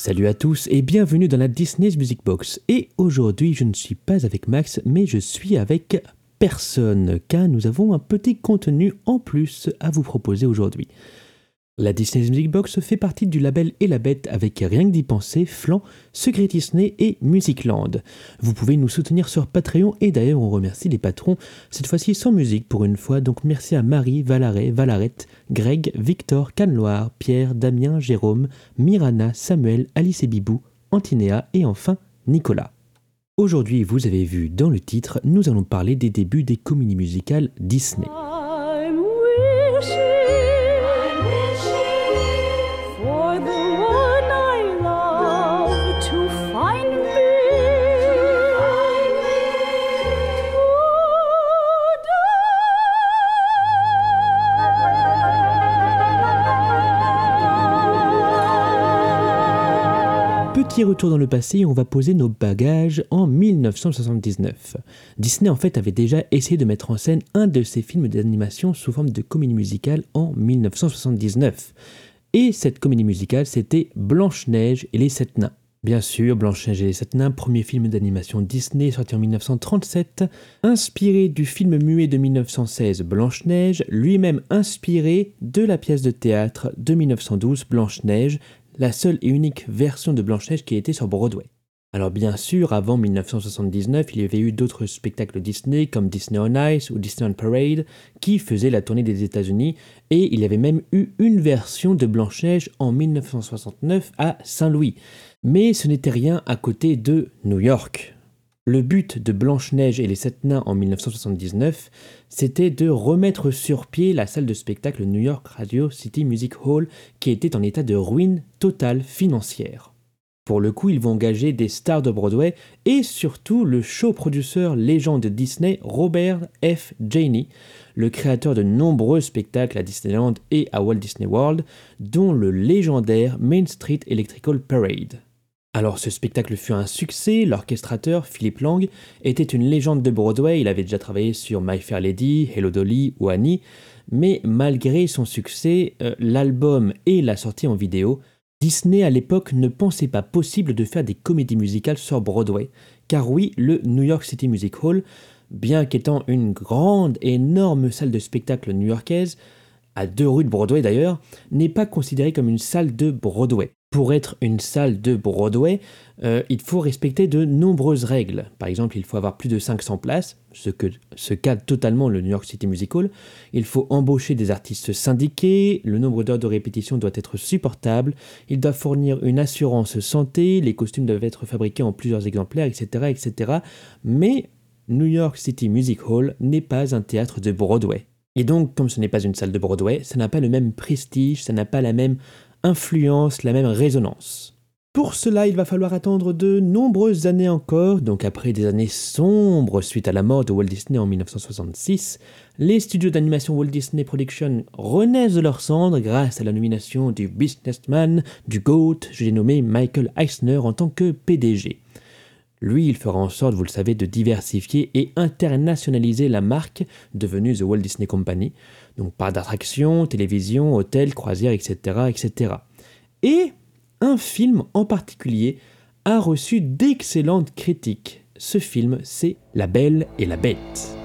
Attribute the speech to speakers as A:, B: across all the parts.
A: Salut à tous et bienvenue dans la Disney's Music Box. Et aujourd'hui, je ne suis pas avec Max, mais je suis avec personne, car nous avons un petit contenu en plus à vous proposer aujourd'hui. La Disney's Music Box fait partie du label Et la Bête avec Rien que d'y penser, Flan, Secret Disney et Musicland. Vous pouvez nous soutenir sur Patreon et d'ailleurs on remercie les patrons, cette fois-ci sans musique pour une fois, donc merci à Marie, Valaret, Valarette, Greg, Victor, Canloire, Pierre, Damien, Jérôme, Mirana, Samuel, Alice et Bibou, Antinéa et enfin Nicolas. Aujourd'hui, vous avez vu dans le titre, nous allons parler des débuts des comédies musicales Disney. Retour dans le passé, on va poser nos bagages en 1979. Disney en fait avait déjà essayé de mettre en scène un de ses films d'animation sous forme de comédie musicale en 1979. Et cette comédie musicale, c'était Blanche-Neige et les Sept Nains. Bien sûr, Blanche-Neige et les Sept Nains, premier film d'animation Disney sorti en 1937, inspiré du film muet de 1916 Blanche-Neige, lui-même inspiré de la pièce de théâtre de 1912 Blanche-Neige, la seule et unique version de Blanche-Neige qui était sur Broadway. Alors bien sûr, avant 1979, il y avait eu d'autres spectacles Disney comme Disney on Ice ou Disney on Parade qui faisaient la tournée des États-Unis et il y avait même eu une version de Blanche-Neige en 1969 à Saint-Louis. Mais ce n'était rien à côté de New York. Le but de Blanche-Neige et les Sept Nains en 1979, c'était de remettre sur pied la salle de spectacle New York Radio City Music Hall qui était en état de ruine totale financière. Pour le coup, ils vont engager des stars de Broadway et surtout le show producer légende de Disney Robert F. Janey, le créateur de nombreux spectacles à Disneyland et à Walt Disney World, dont le légendaire Main Street Electrical Parade. Alors ce spectacle fut un succès, l'orchestrateur Philippe Lang était une légende de Broadway, il avait déjà travaillé sur My Fair Lady, Hello Dolly ou Annie, mais malgré son succès, euh, l'album et la sortie en vidéo, Disney à l'époque ne pensait pas possible de faire des comédies musicales sur Broadway, car oui, le New York City Music Hall, bien qu'étant une grande, énorme salle de spectacle new-yorkaise, à deux rues de Broadway d'ailleurs, n'est pas considéré comme une salle de Broadway pour être une salle de Broadway, euh, il faut respecter de nombreuses règles. Par exemple, il faut avoir plus de 500 places, ce que ce cadre totalement le New York City Music Hall. Il faut embaucher des artistes syndiqués, le nombre d'heures de répétition doit être supportable, il doit fournir une assurance santé, les costumes doivent être fabriqués en plusieurs exemplaires, etc. etc. Mais New York City Music Hall n'est pas un théâtre de Broadway. Et donc, comme ce n'est pas une salle de Broadway, ça n'a pas le même prestige, ça n'a pas la même influence, la même résonance. Pour cela, il va falloir attendre de nombreuses années encore, donc après des années sombres suite à la mort de Walt Disney en 1966, les studios d'animation Walt Disney Production renaissent de leurs cendres grâce à la nomination du businessman, du GOAT, j'ai nommé Michael Eisner en tant que PDG. Lui, il fera en sorte, vous le savez, de diversifier et internationaliser la marque devenue The Walt Disney Company, donc par d'attractions, télévision, hôtels, croisières, etc., etc. Et un film en particulier a reçu d'excellentes critiques. Ce film, c'est La Belle et la Bête.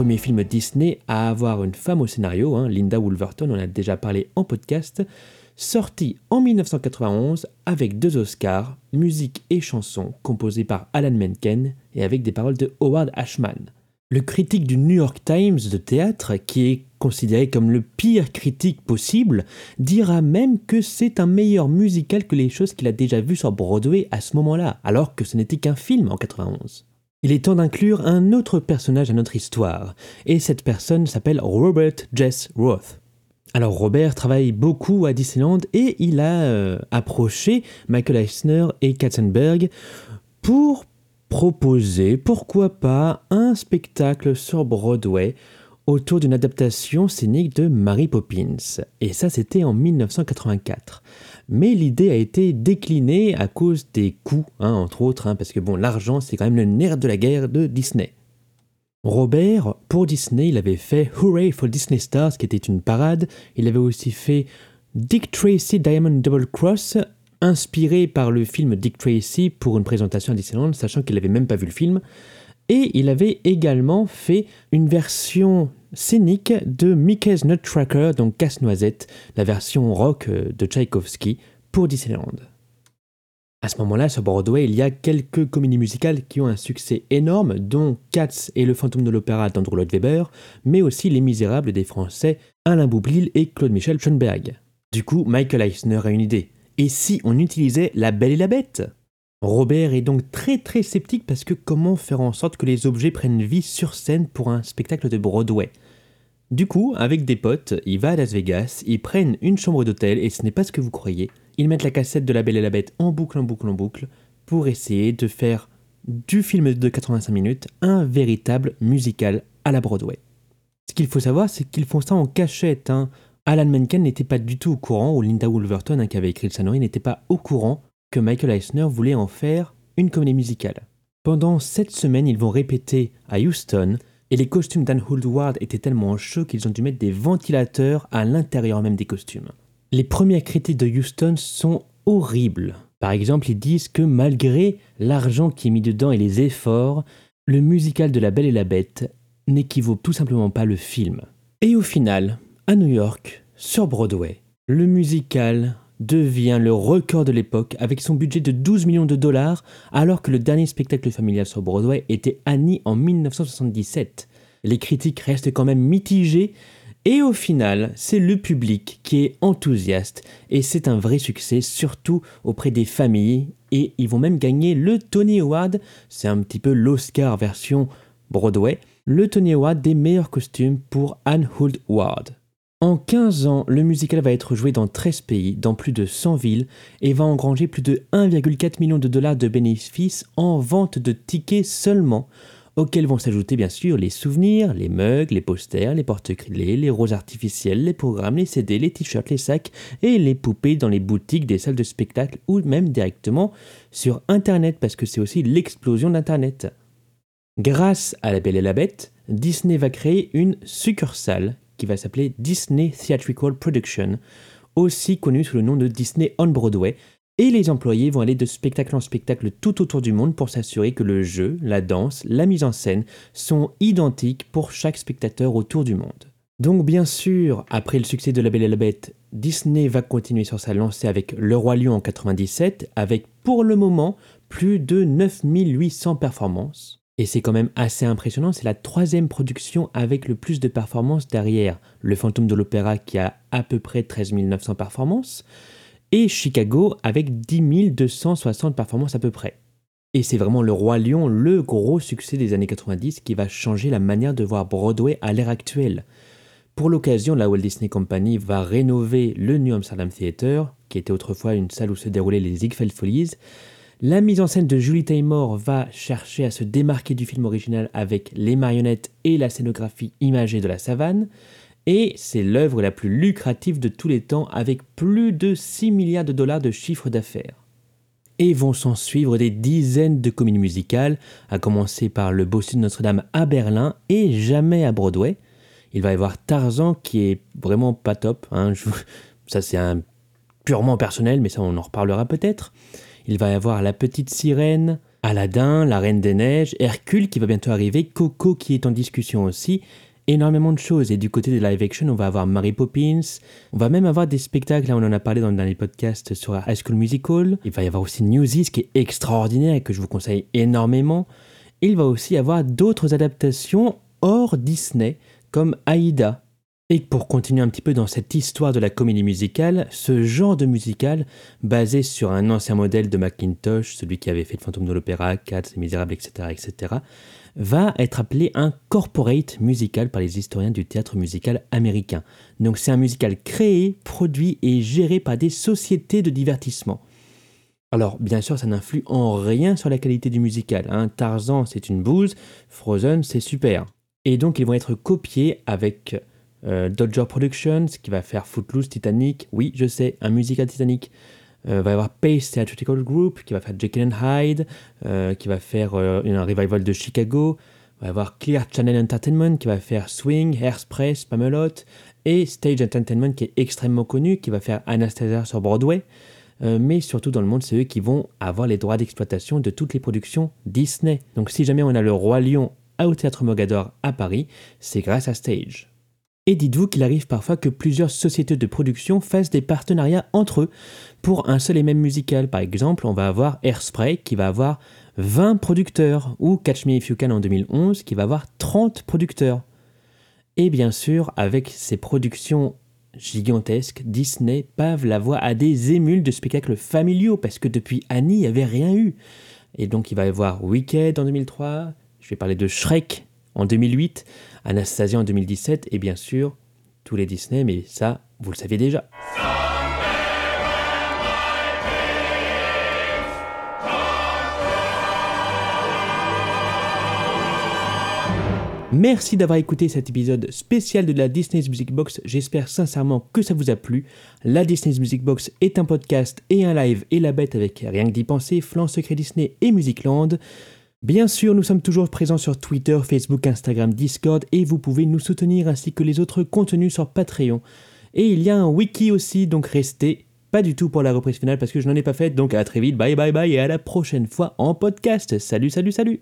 A: Premier film Disney à avoir une femme au scénario, hein, Linda Wolverton, on a déjà parlé en podcast, sorti en 1991 avec deux Oscars, musique et chanson, composés par Alan Menken et avec des paroles de Howard Ashman. Le critique du New York Times de théâtre, qui est considéré comme le pire critique possible, dira même que c'est un meilleur musical que les choses qu'il a déjà vues sur Broadway à ce moment-là, alors que ce n'était qu'un film en 91. Il est temps d'inclure un autre personnage à notre histoire, et cette personne s'appelle Robert Jess Roth. Alors Robert travaille beaucoup à Disneyland et il a euh, approché Michael Eisner et Katzenberg pour proposer, pourquoi pas, un spectacle sur Broadway autour d'une adaptation scénique de Mary Poppins. Et ça, c'était en 1984. Mais l'idée a été déclinée à cause des coûts, hein, entre autres, hein, parce que bon, l'argent c'est quand même le nerf de la guerre de Disney. Robert, pour Disney, il avait fait Hooray for Disney Stars, qui était une parade. Il avait aussi fait Dick Tracy Diamond Double Cross, inspiré par le film Dick Tracy pour une présentation à Disneyland, sachant qu'il n'avait même pas vu le film. Et il avait également fait une version scénique de Mickey's Nutcracker, donc Casse-Noisette, la version rock euh, de Tchaïkovski pour Disneyland. À ce moment-là, sur Broadway, il y a quelques comédies musicales qui ont un succès énorme, dont Cats et Le fantôme de l'opéra d'Andrew Lloyd Webber, mais aussi Les Misérables des Français Alain Boublil et Claude-Michel Schoenberg. Du coup, Michael Eisner a une idée. Et si on utilisait La Belle et la Bête? Robert est donc très très sceptique parce que comment faire en sorte que les objets prennent vie sur scène pour un spectacle de Broadway? Du coup, avec des potes, il va à Las Vegas, ils prennent une chambre d'hôtel et ce n'est pas ce que vous croyez. Ils mettent la cassette de La Belle et la Bête en boucle, en boucle, en boucle pour essayer de faire du film de 85 minutes un véritable musical à la Broadway. Ce qu'il faut savoir, c'est qu'ils font ça en cachette. Hein. Alan Menken n'était pas du tout au courant, ou Linda Wolverton, hein, qui avait écrit le scénario, n'était pas au courant que Michael Eisner voulait en faire une comédie musicale. Pendant sept semaines, ils vont répéter à Houston, et les costumes d'Anne Woodward étaient tellement chauds qu'ils ont dû mettre des ventilateurs à l'intérieur même des costumes. Les premières critiques de Houston sont horribles. Par exemple, ils disent que malgré l'argent qui est mis dedans et les efforts, le musical de La Belle et la Bête n'équivaut tout simplement pas le film. Et au final, à New York, sur Broadway, le musical devient le record de l'époque avec son budget de 12 millions de dollars alors que le dernier spectacle familial sur Broadway était Annie en 1977. Les critiques restent quand même mitigées et au final, c'est le public qui est enthousiaste et c'est un vrai succès surtout auprès des familles et ils vont même gagner le Tony Award, c'est un petit peu l'Oscar version Broadway, le Tony Award des meilleurs costumes pour Anne Hood Ward. En 15 ans, le musical va être joué dans 13 pays, dans plus de 100 villes, et va engranger plus de 1,4 million de dollars de bénéfices en vente de tickets seulement, auxquels vont s'ajouter bien sûr les souvenirs, les mugs, les posters, les porte-clés, les roses artificielles, les programmes, les CD, les t-shirts, les sacs et les poupées dans les boutiques des salles de spectacle ou même directement sur Internet parce que c'est aussi l'explosion d'Internet. Grâce à La Belle et la Bête, Disney va créer une succursale qui va s'appeler Disney Theatrical Production, aussi connu sous le nom de Disney on Broadway, et les employés vont aller de spectacle en spectacle tout autour du monde pour s'assurer que le jeu, la danse, la mise en scène sont identiques pour chaque spectateur autour du monde. Donc bien sûr, après le succès de La Belle et la Bête, Disney va continuer sur sa lancée avec Le Roi Lion en 97, avec pour le moment plus de 9800 performances. Et c'est quand même assez impressionnant, c'est la troisième production avec le plus de performances derrière Le Fantôme de l'Opéra qui a à peu près 13 900 performances, et Chicago avec 10 260 performances à peu près. Et c'est vraiment le Roi Lion, le gros succès des années 90 qui va changer la manière de voir Broadway à l'ère actuelle. Pour l'occasion, la Walt Disney Company va rénover le New Amsterdam Theatre, qui était autrefois une salle où se déroulaient les Ziegfeld Follies, la mise en scène de Julie Taymor va chercher à se démarquer du film original avec les marionnettes et la scénographie imagée de la savane, et c'est l'œuvre la plus lucrative de tous les temps avec plus de 6 milliards de dollars de chiffre d'affaires. Et vont s'en suivre des dizaines de comédies musicales, à commencer par Le Bossu de Notre-Dame à Berlin et jamais à Broadway. Il va y avoir Tarzan qui est vraiment pas top, hein, ça c'est un purement personnel, mais ça on en reparlera peut-être. Il va y avoir La Petite Sirène, Aladdin, La Reine des Neiges, Hercule qui va bientôt arriver, Coco qui est en discussion aussi, énormément de choses. Et du côté des live action, on va avoir Mary Poppins, on va même avoir des spectacles, là on en a parlé dans, les podcasts sur High School Musical. Il va y avoir aussi Newsies qui est extraordinaire et que je vous conseille énormément. Il va aussi y avoir d'autres adaptations hors Disney, comme Aïda, et pour continuer un petit peu dans cette histoire de la comédie musicale, ce genre de musical, basé sur un ancien modèle de Macintosh, celui qui avait fait le fantôme de l'opéra, Cats, Les Misérables, etc., etc., va être appelé un corporate musical par les historiens du théâtre musical américain. Donc c'est un musical créé, produit et géré par des sociétés de divertissement. Alors, bien sûr, ça n'influe en rien sur la qualité du musical. Hein. Tarzan, c'est une bouse, Frozen, c'est super. Et donc, ils vont être copiés avec Dodger Productions qui va faire Footloose, Titanic, oui je sais, un musical Titanic, Euh, va y avoir Pace Theatrical Group qui va faire Jekyll and Hyde, euh, qui va faire euh, un revival de Chicago. Va y avoir Clear Channel Entertainment qui va faire Swing, Hairspray, Spamalot. Et Stage Entertainment qui est extrêmement connu, qui va faire Anastasia sur Broadway. Euh, mais surtout dans le monde, c'est eux qui vont avoir les droits d'exploitation de toutes les productions Disney. Donc si jamais on a le Roi Lion au Théâtre Mogador à Paris, c'est grâce à Stage. Et dites-vous qu'il arrive parfois que plusieurs sociétés de production fassent des partenariats entre eux pour un seul et même musical. Par exemple, on va avoir Airspray qui va avoir 20 producteurs, ou Catch Me If You Can en 2011 qui va avoir 30 producteurs. Et bien sûr, avec ces productions gigantesques, Disney pave la voie à des émules de spectacles familiaux, parce que depuis Annie, il n'y avait rien eu. Et donc il va y avoir Wicked en 2003, je vais parler de Shrek en 2008, Anastasia en 2017, et bien sûr, tous les Disney, mais ça, vous le savez déjà. Merci d'avoir écouté cet épisode spécial de la Disney's Music Box. J'espère sincèrement que ça vous a plu. La Disney's Music Box est un podcast et un live et la bête avec rien que d'y penser, Flan Secret Disney et Musicland. Bien sûr, nous sommes toujours présents sur Twitter, Facebook, Instagram, Discord et vous pouvez nous soutenir ainsi que les autres contenus sur Patreon. Et il y a un wiki aussi, donc restez pas du tout pour la reprise finale parce que je n'en ai pas fait. Donc à très vite, bye bye bye et à la prochaine fois en podcast. Salut, salut, salut